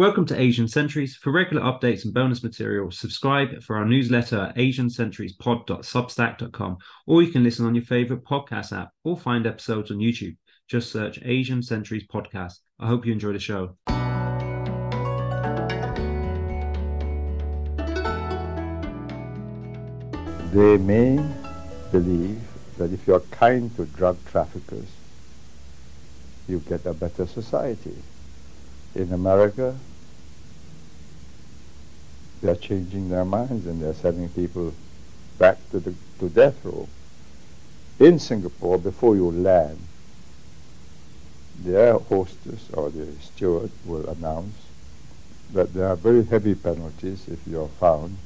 Welcome to Asian Centuries. For regular updates and bonus material, subscribe for our newsletter at asiancenturiespod.substack.com, or you can listen on your favorite podcast app or find episodes on YouTube. Just search Asian Centuries Podcast. I hope you enjoy the show. They may believe that if you're kind to drug traffickers, you get a better society. In America, they're changing their minds and they're sending people back to, the, to death row. In Singapore, before you land, the air hostess or the steward will announce that there are very heavy penalties if you're found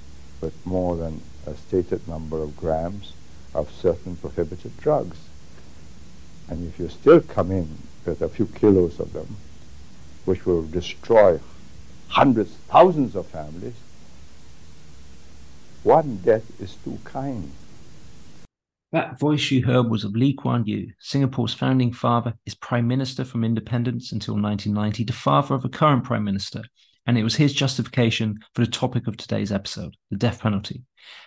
with more than a stated number of grams of certain prohibited drugs. And if you still come in with a few kilos of them, which will destroy hundreds, thousands of families, one death is too kind. That voice you heard was of Lee Kuan Yew, Singapore's founding father, is Prime Minister from independence until 1990, the father of a current Prime Minister, and it was his justification for the topic of today's episode, the death penalty.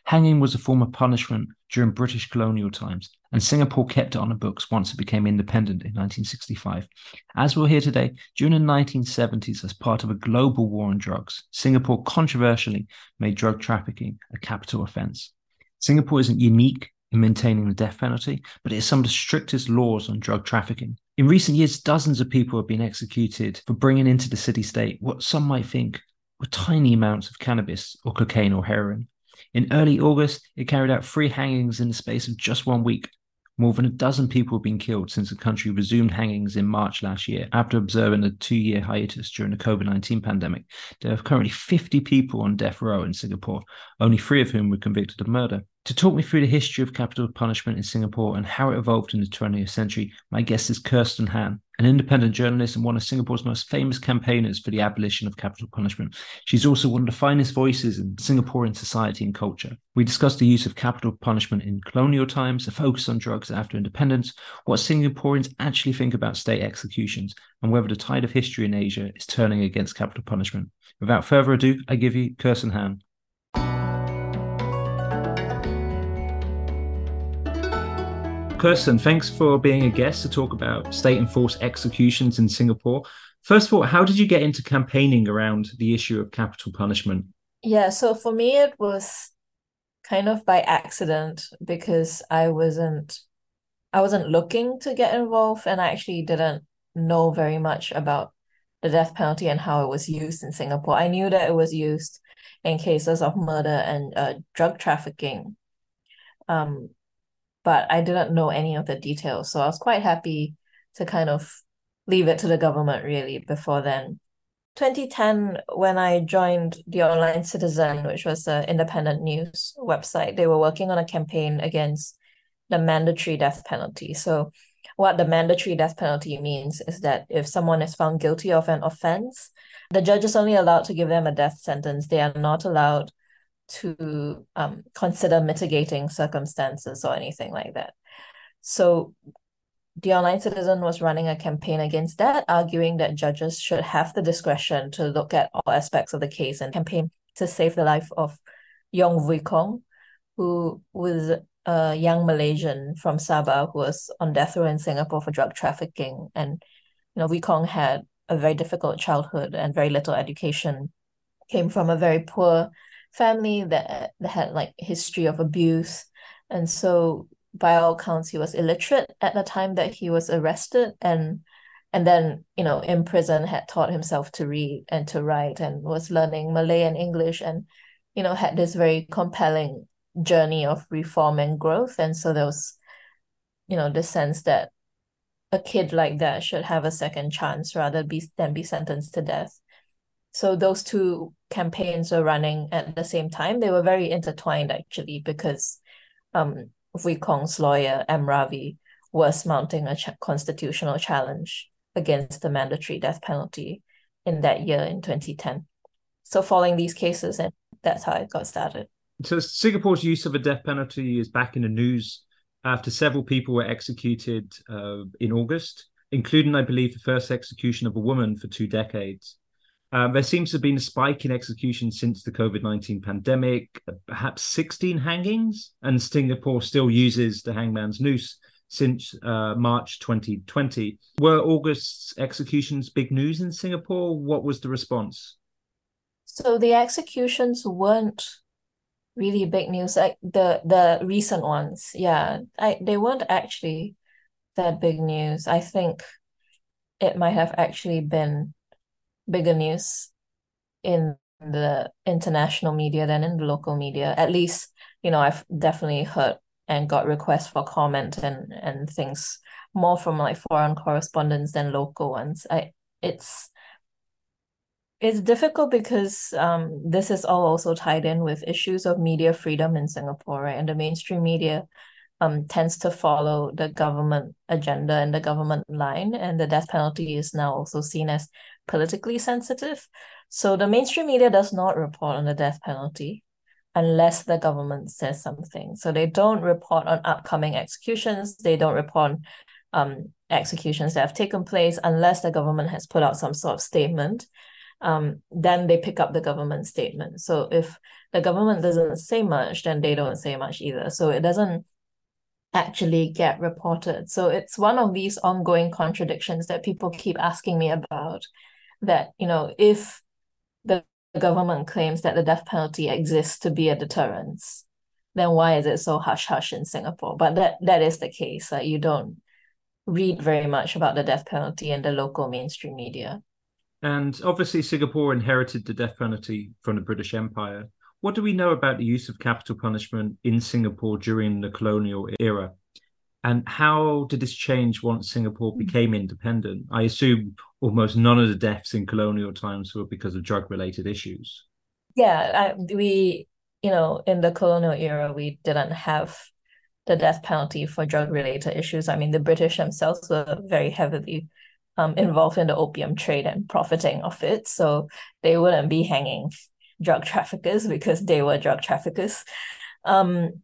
Hanging was a form of punishment during British colonial times, and Singapore kept it on the books once it became independent in 1965. As we'll hear today, during the 1970s, as part of a global war on drugs, Singapore controversially made drug trafficking a capital offence. Singapore isn't unique in maintaining the death penalty, but it is some of the strictest laws on drug trafficking. In recent years, dozens of people have been executed for bringing into the city state what some might think were tiny amounts of cannabis or cocaine or heroin. In early August, it carried out three hangings in the space of just one week. More than a dozen people have been killed since the country resumed hangings in March last year after observing a two year hiatus during the COVID 19 pandemic. There are currently 50 people on death row in Singapore, only three of whom were convicted of murder. To talk me through the history of capital punishment in Singapore and how it evolved in the 20th century, my guest is Kirsten Han, an independent journalist and one of Singapore's most famous campaigners for the abolition of capital punishment. She's also one of the finest voices in Singaporean society and culture. We discussed the use of capital punishment in colonial times, a focus on drugs after independence, what Singaporeans actually think about state executions, and whether the tide of history in Asia is turning against capital punishment. Without further ado, I give you Kirsten Han. Kirsten, thanks for being a guest to talk about state enforced executions in Singapore. First of all, how did you get into campaigning around the issue of capital punishment? Yeah, so for me, it was kind of by accident because I wasn't I wasn't looking to get involved and I actually didn't know very much about the death penalty and how it was used in Singapore. I knew that it was used in cases of murder and uh, drug trafficking. Um, but I didn't know any of the details. So I was quite happy to kind of leave it to the government really before then. 2010, when I joined the Online Citizen, which was an independent news website, they were working on a campaign against the mandatory death penalty. So, what the mandatory death penalty means is that if someone is found guilty of an offense, the judge is only allowed to give them a death sentence. They are not allowed to um, consider mitigating circumstances or anything like that. So the online citizen was running a campaign against that, arguing that judges should have the discretion to look at all aspects of the case and campaign to save the life of Yong Vui Kong, who was a young Malaysian from Sabah who was on death row in Singapore for drug trafficking. And you know, Vui Kong had a very difficult childhood and very little education, came from a very poor family that, that had like history of abuse. And so by all accounts he was illiterate at the time that he was arrested. And and then you know in prison had taught himself to read and to write and was learning malay and english and you know had this very compelling journey of reform and growth. And so there was you know the sense that a kid like that should have a second chance rather be than be sentenced to death so those two campaigns were running at the same time. They were very intertwined actually because um Vui Kong's lawyer, M. Ravi, was mounting a constitutional challenge against the mandatory death penalty in that year in 2010. So following these cases, and that's how it got started. So Singapore's use of a death penalty is back in the news after several people were executed uh, in August, including, I believe, the first execution of a woman for two decades. Um, there seems to have been a spike in executions since the COVID 19 pandemic, perhaps 16 hangings, and Singapore still uses the hangman's noose since uh, March 2020. Were August's executions big news in Singapore? What was the response? So the executions weren't really big news. Like the the recent ones, yeah, I, they weren't actually that big news. I think it might have actually been bigger news in the international media than in the local media. At least, you know, I've definitely heard and got requests for comment and and things more from like foreign correspondents than local ones. I it's it's difficult because um this is all also tied in with issues of media freedom in Singapore, right? And the mainstream media um tends to follow the government agenda and the government line, and the death penalty is now also seen as politically sensitive. So the mainstream media does not report on the death penalty unless the government says something. So they don't report on upcoming executions. They don't report on um, executions that have taken place unless the government has put out some sort of statement. Um, then they pick up the government statement. So if the government doesn't say much, then they don't say much either. So it doesn't actually get reported. So it's one of these ongoing contradictions that people keep asking me about. That, you know, if the government claims that the death penalty exists to be a deterrence, then why is it so hush hush in Singapore? But that that is the case. Like you don't read very much about the death penalty in the local mainstream media. And obviously, Singapore inherited the death penalty from the British Empire. What do we know about the use of capital punishment in Singapore during the colonial era? And how did this change once Singapore hmm. became independent? I assume almost none of the deaths in colonial times were because of drug related issues. Yeah, I, we, you know, in the colonial era, we didn't have the death penalty for drug related issues. I mean, the British themselves were very heavily um, involved in the opium trade and profiting of it. So they wouldn't be hanging drug traffickers because they were drug traffickers. Um,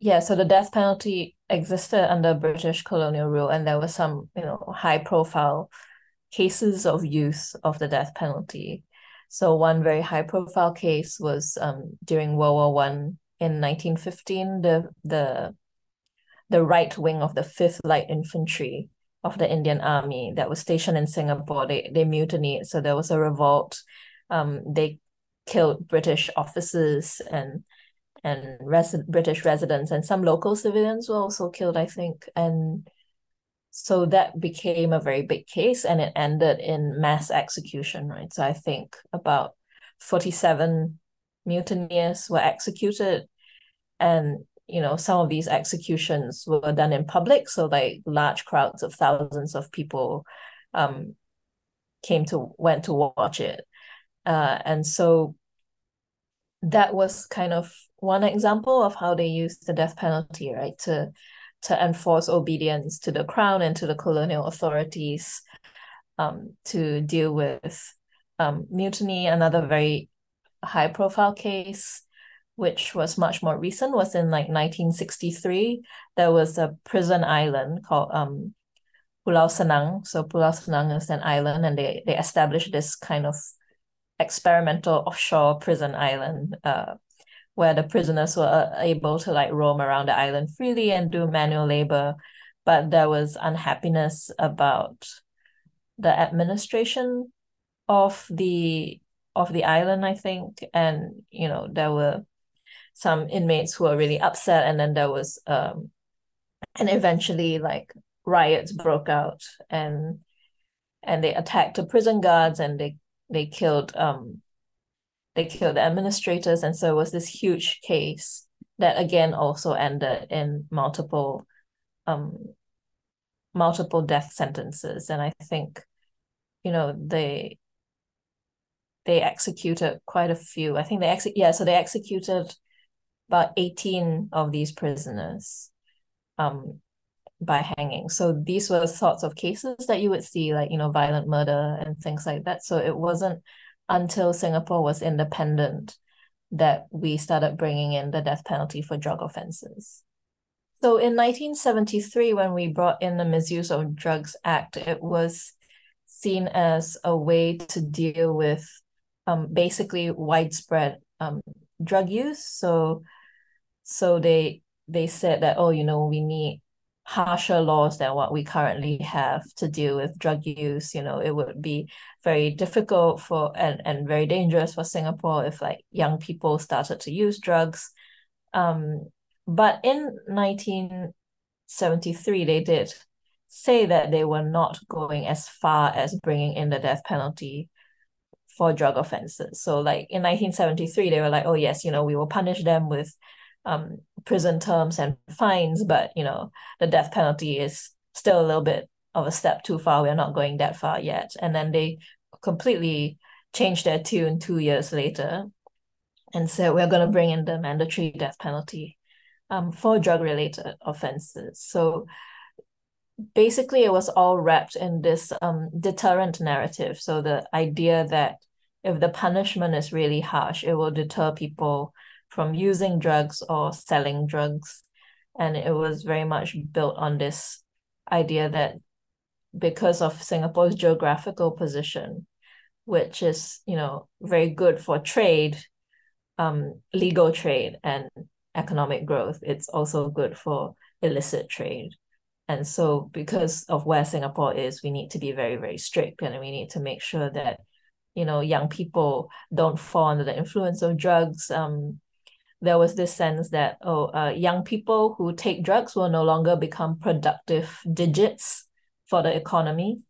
yeah, so the death penalty existed under British colonial rule, and there were some, you know, high profile cases of use of the death penalty. So one very high profile case was um, during World War One in 1915. The the the right wing of the Fifth Light Infantry of the Indian Army that was stationed in Singapore. They they mutinied, so there was a revolt. Um, they killed British officers and and res- British residents, and some local civilians were also killed, I think. And so that became a very big case, and it ended in mass execution, right? So I think about forty-seven mutineers were executed, and you know some of these executions were done in public so like large crowds of thousands of people um came to went to watch it uh and so that was kind of one example of how they used the death penalty right to to enforce obedience to the crown and to the colonial authorities um to deal with um mutiny another very high profile case which was much more recent, was in like 1963. There was a prison island called um, Pulau Senang. So Pulau Senang is an island, and they they established this kind of experimental offshore prison island uh, where the prisoners were uh, able to like roam around the island freely and do manual labor. But there was unhappiness about the administration of the of the island, I think, and you know there were some inmates who were really upset and then there was um and eventually like riots broke out and and they attacked the prison guards and they they killed um they killed the administrators and so it was this huge case that again also ended in multiple um multiple death sentences and i think you know they they executed quite a few i think they ex- yeah so they executed about 18 of these prisoners um, by hanging. So these were sorts of cases that you would see, like, you know, violent murder and things like that. So it wasn't until Singapore was independent that we started bringing in the death penalty for drug offenses. So in 1973, when we brought in the Misuse of Drugs Act, it was seen as a way to deal with um, basically widespread um, drug use. So, so they they said that oh, you know, we need harsher laws than what we currently have to deal with drug use. You know, it would be very difficult for and, and very dangerous for Singapore if like young people started to use drugs. Um, but in 1973, they did say that they were not going as far as bringing in the death penalty for drug offenses. So, like in 1973, they were like, oh, yes, you know, we will punish them with um, prison terms and fines, but you know the death penalty is still a little bit of a step too far. We're not going that far yet. And then they completely changed their tune two years later and said we're going to bring in the mandatory death penalty um, for drug related offenses. So basically, it was all wrapped in this um, deterrent narrative. So the idea that if the punishment is really harsh, it will deter people from using drugs or selling drugs. And it was very much built on this idea that because of Singapore's geographical position, which is, you know, very good for trade, um, legal trade and economic growth, it's also good for illicit trade. And so because of where Singapore is, we need to be very, very strict and we need to make sure that, you know, young people don't fall under the influence of drugs, um, there was this sense that oh uh, young people who take drugs will no longer become productive digits for the economy.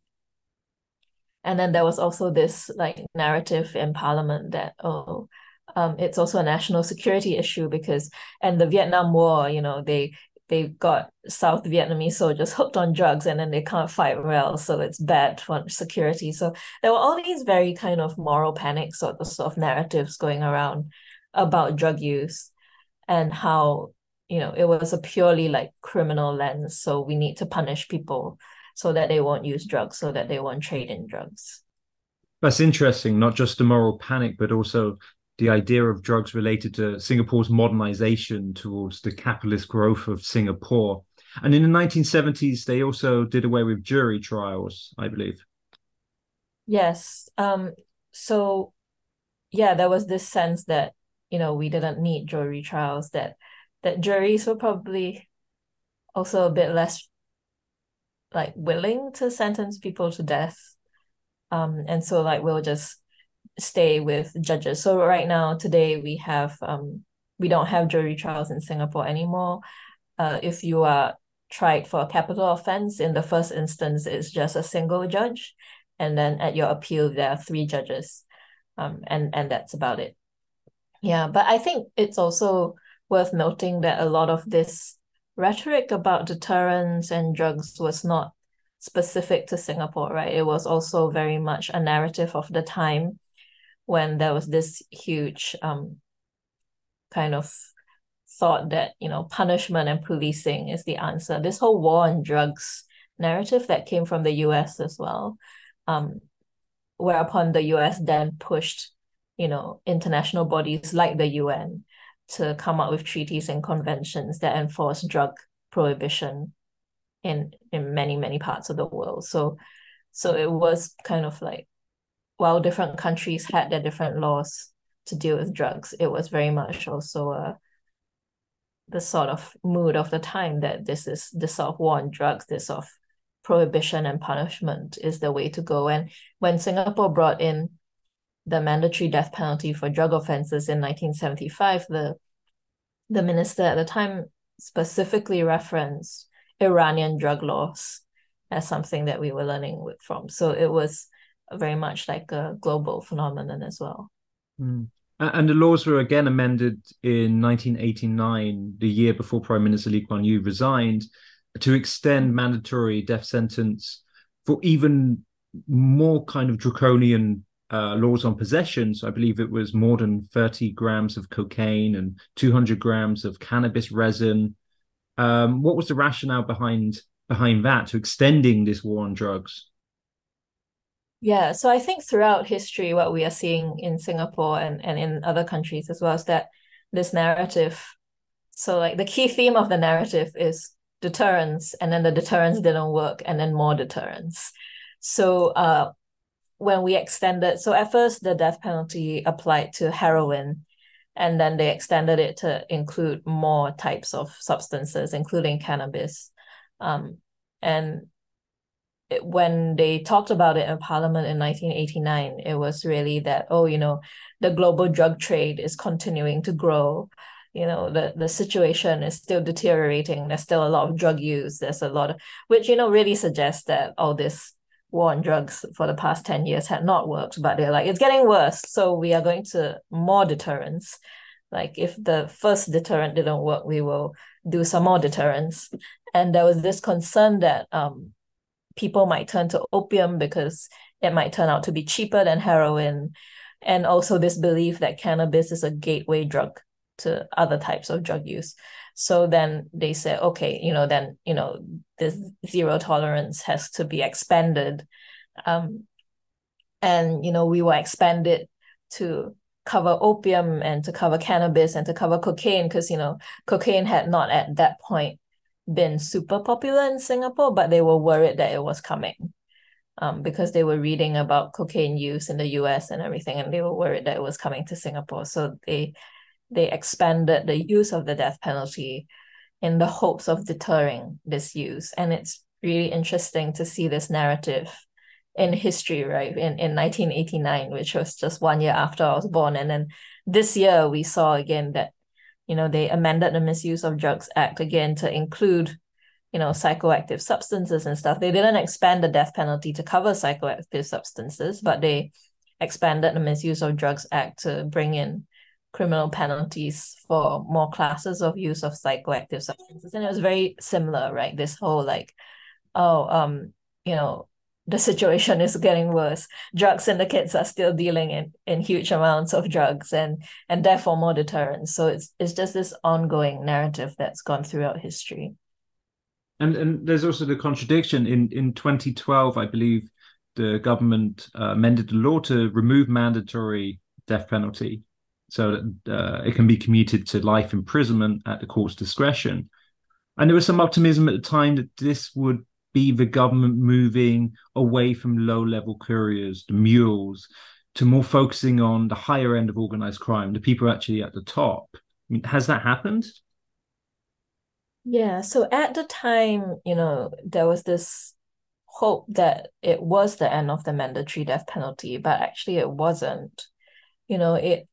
And then there was also this like narrative in parliament that oh um, it's also a national security issue because and the vietnam war you know they they got south vietnamese soldiers hooked on drugs and then they can't fight well so it's bad for security. So there were all these very kind of moral panic sort of, sort of narratives going around about drug use and how you know it was a purely like criminal lens. So we need to punish people so that they won't use drugs so that they won't trade in drugs. That's interesting not just the moral panic but also the idea of drugs related to singapore's modernization towards the capitalist growth of singapore. And in the 1970s they also did away with jury trials i believe. Yes um so yeah there was this sense that you know we didn't need jury trials that that juries were probably also a bit less like willing to sentence people to death. Um and so like we'll just stay with judges. So right now today we have um we don't have jury trials in singapore anymore. Uh if you are tried for a capital offense in the first instance it's just a single judge and then at your appeal there are three judges. Um and and that's about it yeah, but I think it's also worth noting that a lot of this rhetoric about deterrence and drugs was not specific to Singapore, right? It was also very much a narrative of the time when there was this huge um kind of thought that, you know, punishment and policing is the answer. This whole war on drugs narrative that came from the US as well. Um, whereupon the US then pushed you know, international bodies like the UN to come up with treaties and conventions that enforce drug prohibition in in many many parts of the world. So so it was kind of like while different countries had their different laws to deal with drugs, it was very much also a the sort of mood of the time that this is the sort of war on drugs, this sort of prohibition and punishment is the way to go. And when Singapore brought in the mandatory death penalty for drug offenses in 1975, the the minister at the time specifically referenced Iranian drug laws as something that we were learning from. So it was very much like a global phenomenon as well. Mm. And the laws were again amended in 1989, the year before Prime Minister Lee Kuan Yew resigned, to extend mandatory death sentence for even more kind of draconian uh, laws on possessions, I believe it was more than 30 grams of cocaine and 200 grams of cannabis resin. Um, what was the rationale behind behind that to extending this war on drugs? Yeah, so I think throughout history, what we are seeing in Singapore and, and in other countries as well is that this narrative. So, like, the key theme of the narrative is deterrence, and then the deterrence didn't work, and then more deterrence. So uh, when we extended, so at first the death penalty applied to heroin, and then they extended it to include more types of substances, including cannabis. Um, and it, when they talked about it in Parliament in 1989, it was really that, oh, you know, the global drug trade is continuing to grow. You know, the, the situation is still deteriorating. There's still a lot of drug use. There's a lot of, which, you know, really suggests that all this war on drugs for the past 10 years had not worked, but they're like, it's getting worse. So we are going to more deterrence. Like if the first deterrent didn't work, we will do some more deterrence. And there was this concern that um, people might turn to opium because it might turn out to be cheaper than heroin. And also this belief that cannabis is a gateway drug to other types of drug use. So then they said, okay, you know, then, you know, this zero tolerance has to be expanded. Um, and, you know, we will expand it to cover opium and to cover cannabis and to cover cocaine because, you know, cocaine had not at that point been super popular in Singapore, but they were worried that it was coming. Um, because they were reading about cocaine use in the US and everything, and they were worried that it was coming to Singapore. So they they expanded the use of the death penalty in the hopes of deterring this use. And it's really interesting to see this narrative in history, right? In in 1989, which was just one year after I was born. And then this year we saw again that you know, they amended the Misuse of Drugs Act again to include, you know, psychoactive substances and stuff. They didn't expand the death penalty to cover psychoactive substances, but they expanded the Misuse of Drugs Act to bring in criminal penalties for more classes of use of psychoactive substances. And it was very similar, right? This whole like, oh, um, you know, the situation is getting worse. Drug syndicates are still dealing in, in huge amounts of drugs and and therefore more deterrence. So it's it's just this ongoing narrative that's gone throughout history. And and there's also the contradiction in in 2012, I believe the government uh, amended the law to remove mandatory death penalty so uh, it can be commuted to life imprisonment at the court's discretion. And there was some optimism at the time that this would be the government moving away from low level couriers, the mules, to more focusing on the higher end of organized crime, the people actually at the top. I mean, has that happened? Yeah. So at the time, you know, there was this hope that it was the end of the mandatory death penalty, but actually it wasn't. You know, it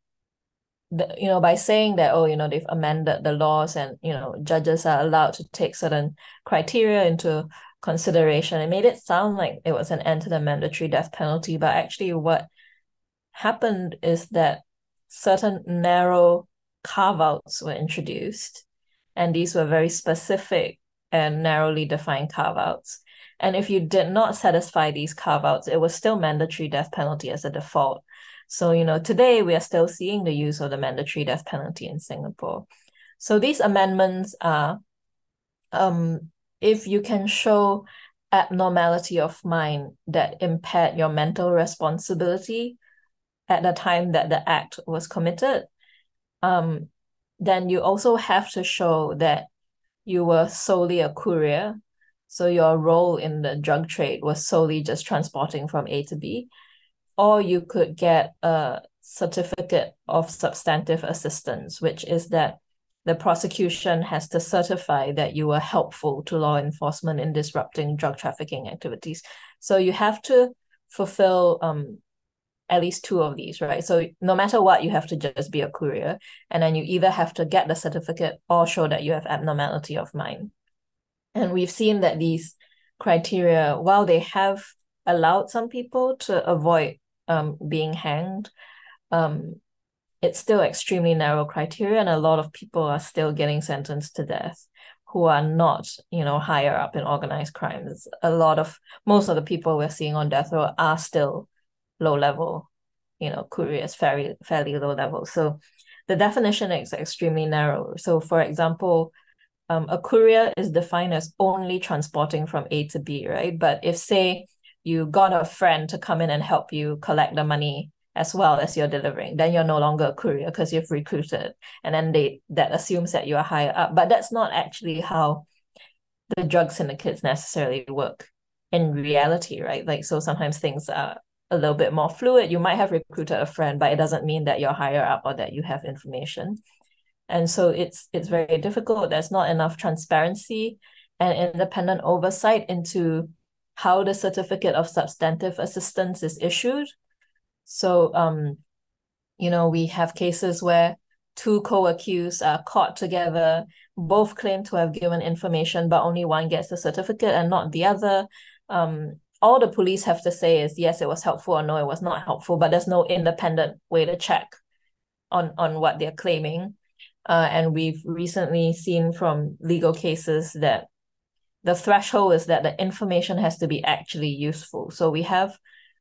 the, you know by saying that oh you know they've amended the laws and you know judges are allowed to take certain criteria into consideration. It made it sound like it was an end to the mandatory death penalty, but actually, what happened is that certain narrow carve outs were introduced, and these were very specific and narrowly defined carve outs. And if you did not satisfy these carve outs, it was still mandatory death penalty as a default. So, you know, today we are still seeing the use of the mandatory death penalty in Singapore. So these amendments are um, if you can show abnormality of mind that impaired your mental responsibility at the time that the act was committed, um, then you also have to show that you were solely a courier. So your role in the drug trade was solely just transporting from A to B. Or you could get a certificate of substantive assistance, which is that the prosecution has to certify that you were helpful to law enforcement in disrupting drug trafficking activities. So you have to fulfill um, at least two of these, right? So no matter what, you have to just be a courier. And then you either have to get the certificate or show that you have abnormality of mind. And we've seen that these criteria, while they have allowed some people to avoid um, being hanged, um, it's still extremely narrow criteria and a lot of people are still getting sentenced to death who are not you know higher up in organized crimes a lot of most of the people we're seeing on death row are still low level you know couriers fairly fairly low level. So the definition is extremely narrow. So for example um, a courier is defined as only transporting from a to b right? But if say you got a friend to come in and help you collect the money as well as you're delivering then you're no longer a courier because you've recruited and then they that assumes that you are higher up but that's not actually how the drug syndicates necessarily work in reality, right? Like so sometimes things are a little bit more fluid. You might have recruited a friend, but it doesn't mean that you're higher up or that you have information. And so it's it's very difficult. There's not enough transparency and independent oversight into how the certificate of substantive assistance is issued. So um, you know, we have cases where two co-accused are caught together, both claim to have given information, but only one gets the certificate and not the other. Um, all the police have to say is yes, it was helpful or no, it was not helpful, but there's no independent way to check on on what they're claiming. Uh, and we've recently seen from legal cases that the threshold is that the information has to be actually useful. So we have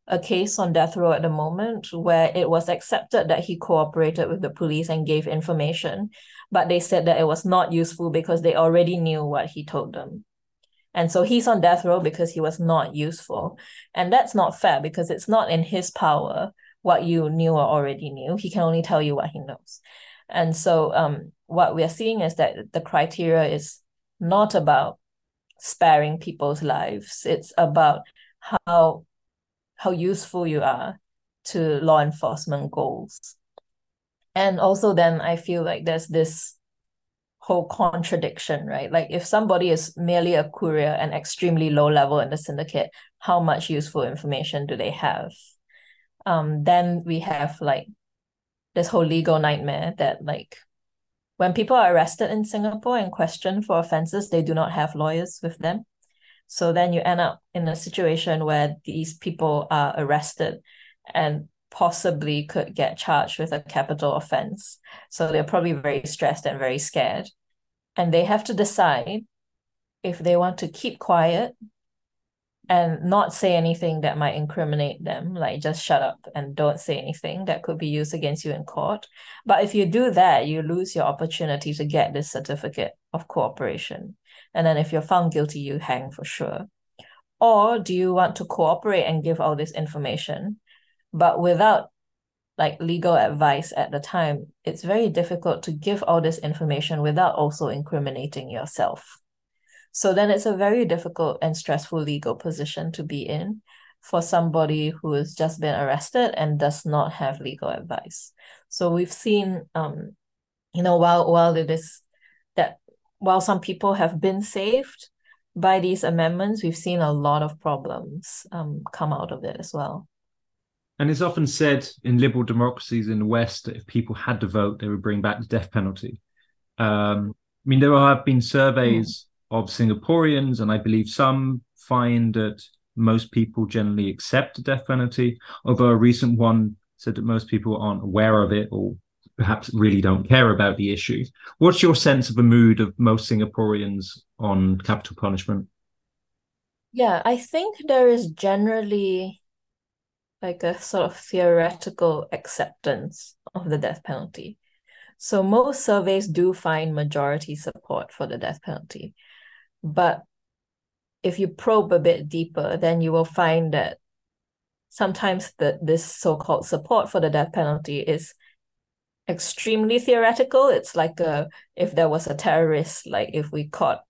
a case on death row at the moment where it was accepted that he cooperated with the police and gave information, but they said that it was not useful because they already knew what he told them. And so he's on death row because he was not useful. And that's not fair because it's not in his power what you knew or already knew. He can only tell you what he knows. And so um, what we are seeing is that the criteria is not about sparing people's lives. It's about how how useful you are to law enforcement goals. And also then I feel like there's this whole contradiction, right? Like if somebody is merely a courier and extremely low level in the syndicate, how much useful information do they have? Um, then we have like this whole legal nightmare that like when people are arrested in Singapore and questioned for offenses, they do not have lawyers with them. So then you end up in a situation where these people are arrested and possibly could get charged with a capital offense. So they're probably very stressed and very scared. And they have to decide if they want to keep quiet and not say anything that might incriminate them, like just shut up and don't say anything that could be used against you in court. But if you do that, you lose your opportunity to get this certificate of cooperation. And then if you're found guilty, you hang for sure. Or do you want to cooperate and give all this information but without like legal advice at the time, it's very difficult to give all this information without also incriminating yourself. So then it's a very difficult and stressful legal position to be in for somebody who has just been arrested and does not have legal advice. So we've seen um, you know, while while it is that while some people have been saved by these amendments, we've seen a lot of problems um, come out of it as well. And it's often said in liberal democracies in the West that if people had to vote, they would bring back the death penalty. Um, I mean, there have been surveys mm. Of Singaporeans, and I believe some find that most people generally accept the death penalty, although a recent one said that most people aren't aware of it or perhaps really don't care about the issue. What's your sense of the mood of most Singaporeans on capital punishment? Yeah, I think there is generally like a sort of theoretical acceptance of the death penalty. So most surveys do find majority support for the death penalty. But if you probe a bit deeper, then you will find that sometimes the, this so-called support for the death penalty is extremely theoretical. It's like a if there was a terrorist, like if we caught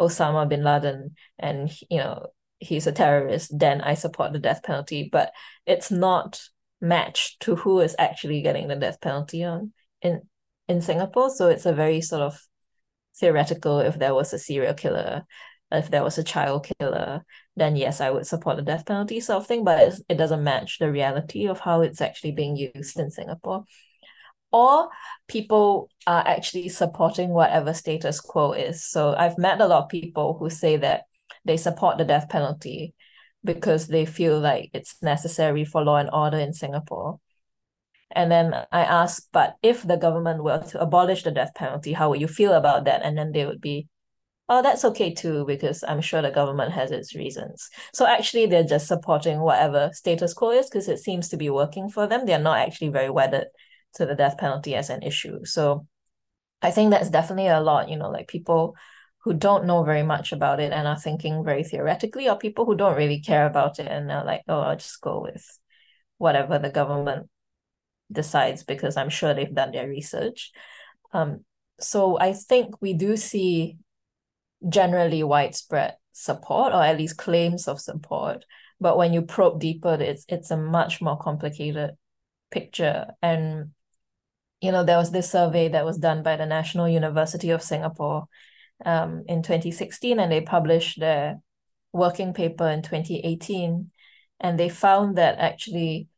Osama bin Laden and you know he's a terrorist, then I support the death penalty. But it's not matched to who is actually getting the death penalty on in in Singapore. So it's a very sort of theoretical. If there was a serial killer, if there was a child killer, then yes, I would support the death penalty sort of thing. But it doesn't match the reality of how it's actually being used in Singapore. Or people are actually supporting whatever status quo is. So I've met a lot of people who say that they support the death penalty because they feel like it's necessary for law and order in Singapore. And then I asked, but if the government were to abolish the death penalty, how would you feel about that? And then they would be, oh, that's okay too, because I'm sure the government has its reasons. So actually, they're just supporting whatever status quo is because it seems to be working for them. They're not actually very wedded to the death penalty as an issue. So I think that's definitely a lot, you know, like people who don't know very much about it and are thinking very theoretically, or people who don't really care about it and are like, oh, I'll just go with whatever the government decides because I'm sure they've done their research. Um, so I think we do see generally widespread support or at least claims of support. But when you probe deeper, it's it's a much more complicated picture. And you know, there was this survey that was done by the National University of Singapore um, in 2016, and they published their working paper in 2018. And they found that actually,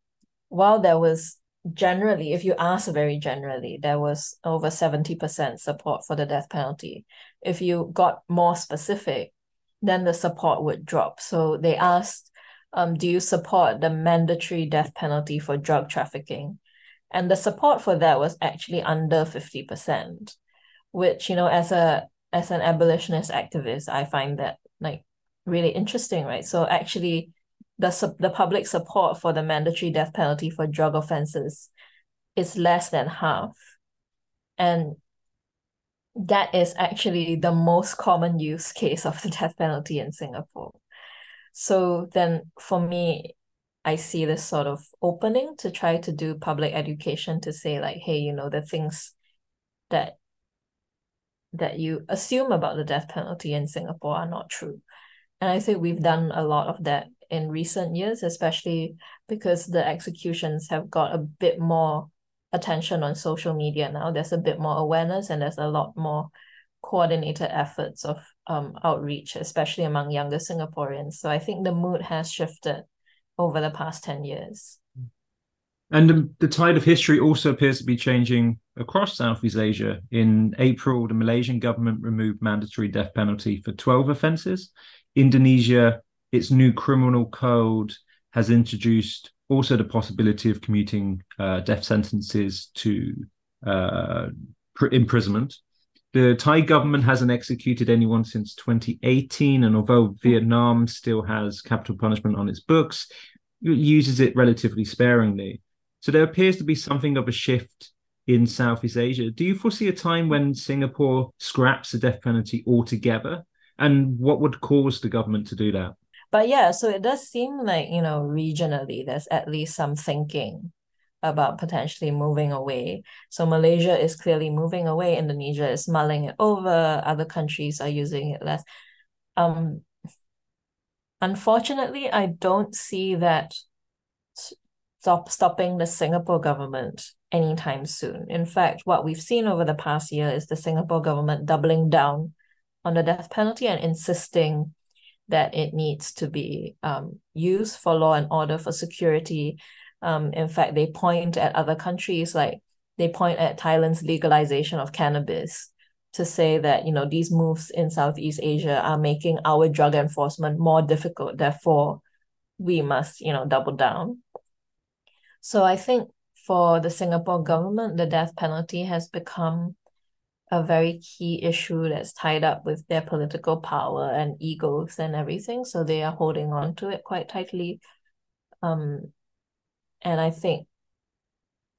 while there was generally, if you ask very generally, there was over 70% support for the death penalty. If you got more specific, then the support would drop. So they asked, um, do you support the mandatory death penalty for drug trafficking? And the support for that was actually under 50%, which, you know, as a as an abolitionist activist, I find that like really interesting, right? So actually the the public support for the mandatory death penalty for drug offenses is less than half. And that is actually the most common use case of the death penalty in Singapore. So then for me, I see this sort of opening to try to do public education to say like, hey, you know, the things that that you assume about the death penalty in Singapore are not true. And I think we've done a lot of that in recent years, especially because the executions have got a bit more attention on social media now. There's a bit more awareness and there's a lot more coordinated efforts of um outreach, especially among younger Singaporeans. So I think the mood has shifted over the past 10 years. And the tide of history also appears to be changing across Southeast Asia. In April, the Malaysian government removed mandatory death penalty for 12 offences. Indonesia, its new criminal code has introduced also the possibility of commuting uh, death sentences to uh, imprisonment. The Thai government hasn't executed anyone since 2018, and although Vietnam still has capital punishment on its books, it uses it relatively sparingly. So there appears to be something of a shift in Southeast Asia. Do you foresee a time when Singapore scraps the death penalty altogether? And what would cause the government to do that? But yeah, so it does seem like, you know, regionally, there's at least some thinking about potentially moving away. So Malaysia is clearly moving away. Indonesia is mulling it over. Other countries are using it less. Um, unfortunately, I don't see that stop stopping the Singapore government anytime soon. In fact, what we've seen over the past year is the Singapore government doubling down on the death penalty and insisting that it needs to be um, used for law and order for security. Um, in fact, they point at other countries like they point at Thailand's legalization of cannabis to say that you know these moves in Southeast Asia are making our drug enforcement more difficult. Therefore, we must you know double down. So I think for the Singapore government, the death penalty has become a very key issue that's tied up with their political power and egos and everything. So they are holding on to it quite tightly. Um, and I think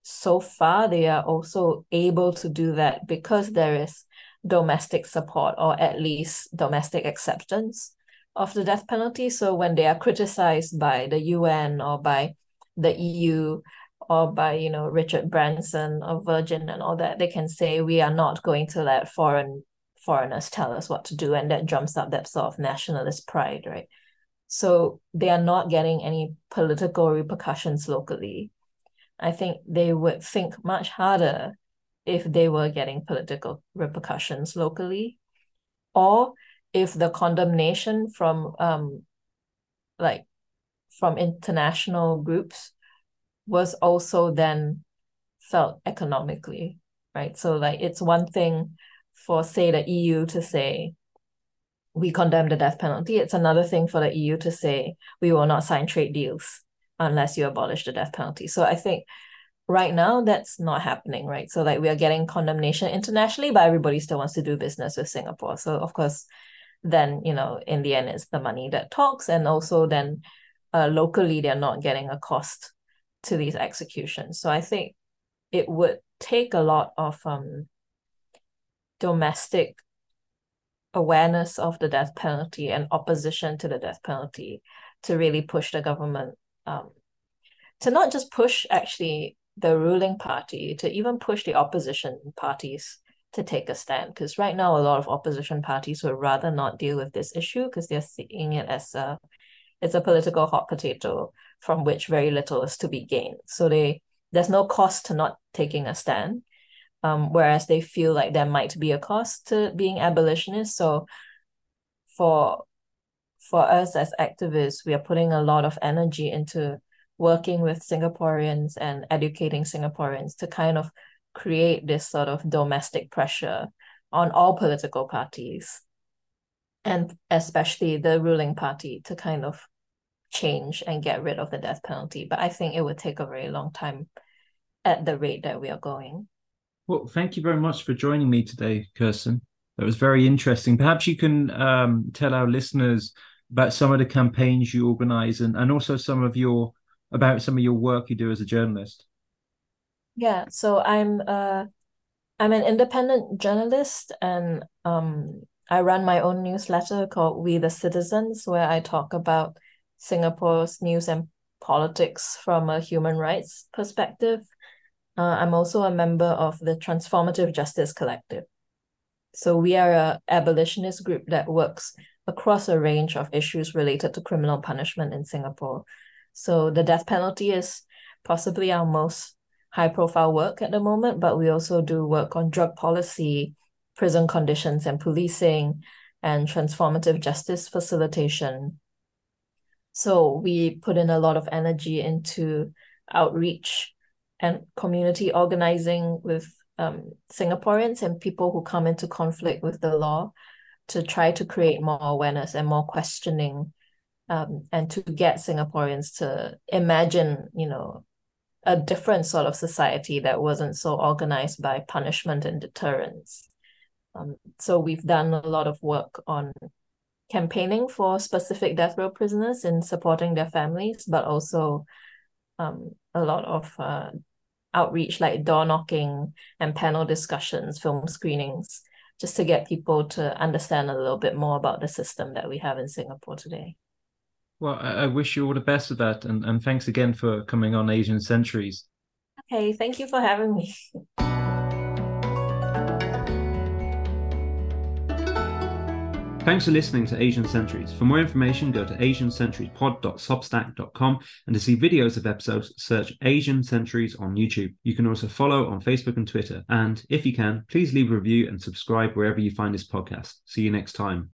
so far they are also able to do that because there is domestic support or at least domestic acceptance of the death penalty. So when they are criticized by the UN or by the EU or by you know Richard Branson or Virgin and all that, they can say we are not going to let foreign foreigners tell us what to do, and that drums up that sort of nationalist pride, right? So they are not getting any political repercussions locally. I think they would think much harder if they were getting political repercussions locally, or if the condemnation from um like from international groups was also then felt economically, right? So like it's one thing for say the EU to say we condemn the death penalty. It's another thing for the EU to say we will not sign trade deals unless you abolish the death penalty. So I think right now that's not happening, right? So like we are getting condemnation internationally, but everybody still wants to do business with Singapore. So of course, then you know in the end it's the money that talks, and also then uh, locally they're not getting a cost to these executions. So I think it would take a lot of um, domestic awareness of the death penalty and opposition to the death penalty to really push the government um, to not just push actually the ruling party to even push the opposition parties to take a stand because right now a lot of opposition parties would rather not deal with this issue because they're seeing it as a it's a political hot potato from which very little is to be gained. So they there's no cost to not taking a stand um, whereas they feel like there might be a cost to being abolitionist. So for for us as activists we are putting a lot of energy into working with singaporeans and educating singaporeans to kind of create this sort of domestic pressure on all political parties and especially the ruling party to kind of change and get rid of the death penalty. But I think it would take a very long time at the rate that we are going. Well, thank you very much for joining me today, Kirsten. That was very interesting. Perhaps you can um, tell our listeners about some of the campaigns you organize and, and also some of your about some of your work you do as a journalist. Yeah, so I'm uh I'm an independent journalist and um I run my own newsletter called We the Citizens where I talk about Singapore's news and politics from a human rights perspective. Uh, I'm also a member of the Transformative Justice Collective. So we are a abolitionist group that works across a range of issues related to criminal punishment in Singapore. So the death penalty is possibly our most high profile work at the moment, but we also do work on drug policy, prison conditions and policing, and transformative justice facilitation. So we put in a lot of energy into outreach and community organizing with um, Singaporeans and people who come into conflict with the law to try to create more awareness and more questioning um, and to get Singaporeans to imagine, you know, a different sort of society that wasn't so organized by punishment and deterrence. Um, so we've done a lot of work on campaigning for specific death row prisoners and supporting their families, but also um, a lot of uh, outreach like door knocking and panel discussions, film screenings, just to get people to understand a little bit more about the system that we have in Singapore today. Well, I, wish you all the best with that. And, and thanks again for coming on Asian Centuries. Okay, thank you for having me. Thanks for listening to Asian Centuries. For more information, go to asiancenturiespod.substack.com and to see videos of episodes, search Asian Centuries on YouTube. You can also follow on Facebook and Twitter. And if you can, please leave a review and subscribe wherever you find this podcast. See you next time.